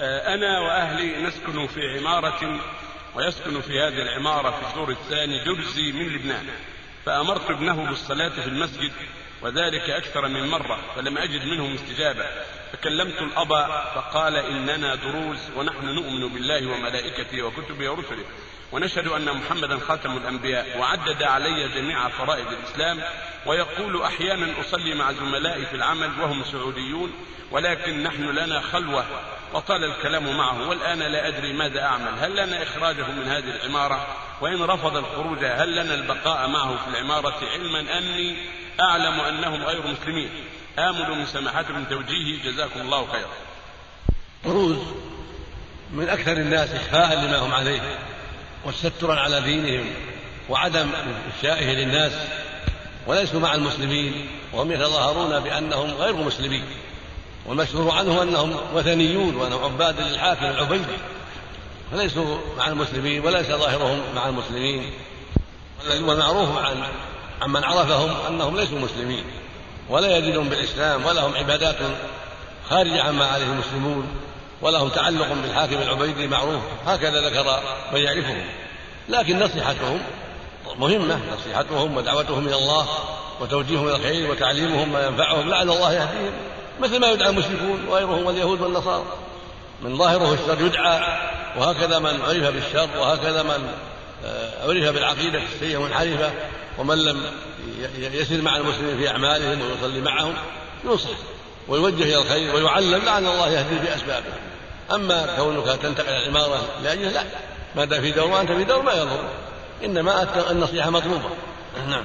آه، أنا وأهلي نسكن في عمارة ويسكن في هذه العمارة في الدور الثاني درزي من لبنان. فأمرت ابنه بالصلاة في المسجد وذلك أكثر من مرة فلم أجد منهم استجابة. فكلمت الأب فقال إننا دروز ونحن نؤمن بالله وملائكته وكتبه ورسله. ونشهد أن محمدا خاتم الأنبياء وعدد علي جميع فرائض الإسلام. ويقول أحيانا أصلي مع زملائي في العمل وهم سعوديون ولكن نحن لنا خلوة. وطال الكلام معه والآن لا أدري ماذا أعمل. هل لنا إخراجه من هذه العمارة؟ وإن رفض الخروج هل لنا البقاء معه في العمارة؟ علما أني أعلم أنهم غير مسلمين. آمل من سماحتكم توجيهي جزاكم الله خيرا. بروز من أكثر الناس إخفاء لما هم عليه وسترا على دينهم وعدم إفشائه للناس وليسوا مع المسلمين وهم يتظاهرون بأنهم غير مسلمين. والمشهور عنه أنهم وثنيون وأنهم عباد للحاكم العبيدي. فليسوا مع المسلمين وليس ظاهرهم مع المسلمين. والمعروف عن عمن عرفهم أنهم ليسوا مسلمين. ولا يدينون بالإسلام ولهم عبادات خارجة عما عليه المسلمون. ولهم تعلق بالحاكم العبيدي معروف. هكذا ذكر من يعرفهم. لكن نصيحتهم مهمة. نصيحتهم ودعوتهم إلى الله وتوجيههم إلى الخير وتعليمهم ما ينفعهم لعل الله يهديهم. مثل ما يدعى المشركون وغيرهم واليهود والنصارى. من ظاهره الشر يدعى وهكذا من عرف بالشر وهكذا من آه، عرف بالعقيدة السيئة والحرفة ومن لم يسر مع المسلمين في أعمالهم ويصلي معهم ينصح ويوجه إلى الخير ويعلم لعل الله يهدي بأسبابه. أما كونك تنتقل العمارة لأجله لا ما دام في دور وأنت في دور ما يضر. إنما النصيحة مطلوبة. نعم.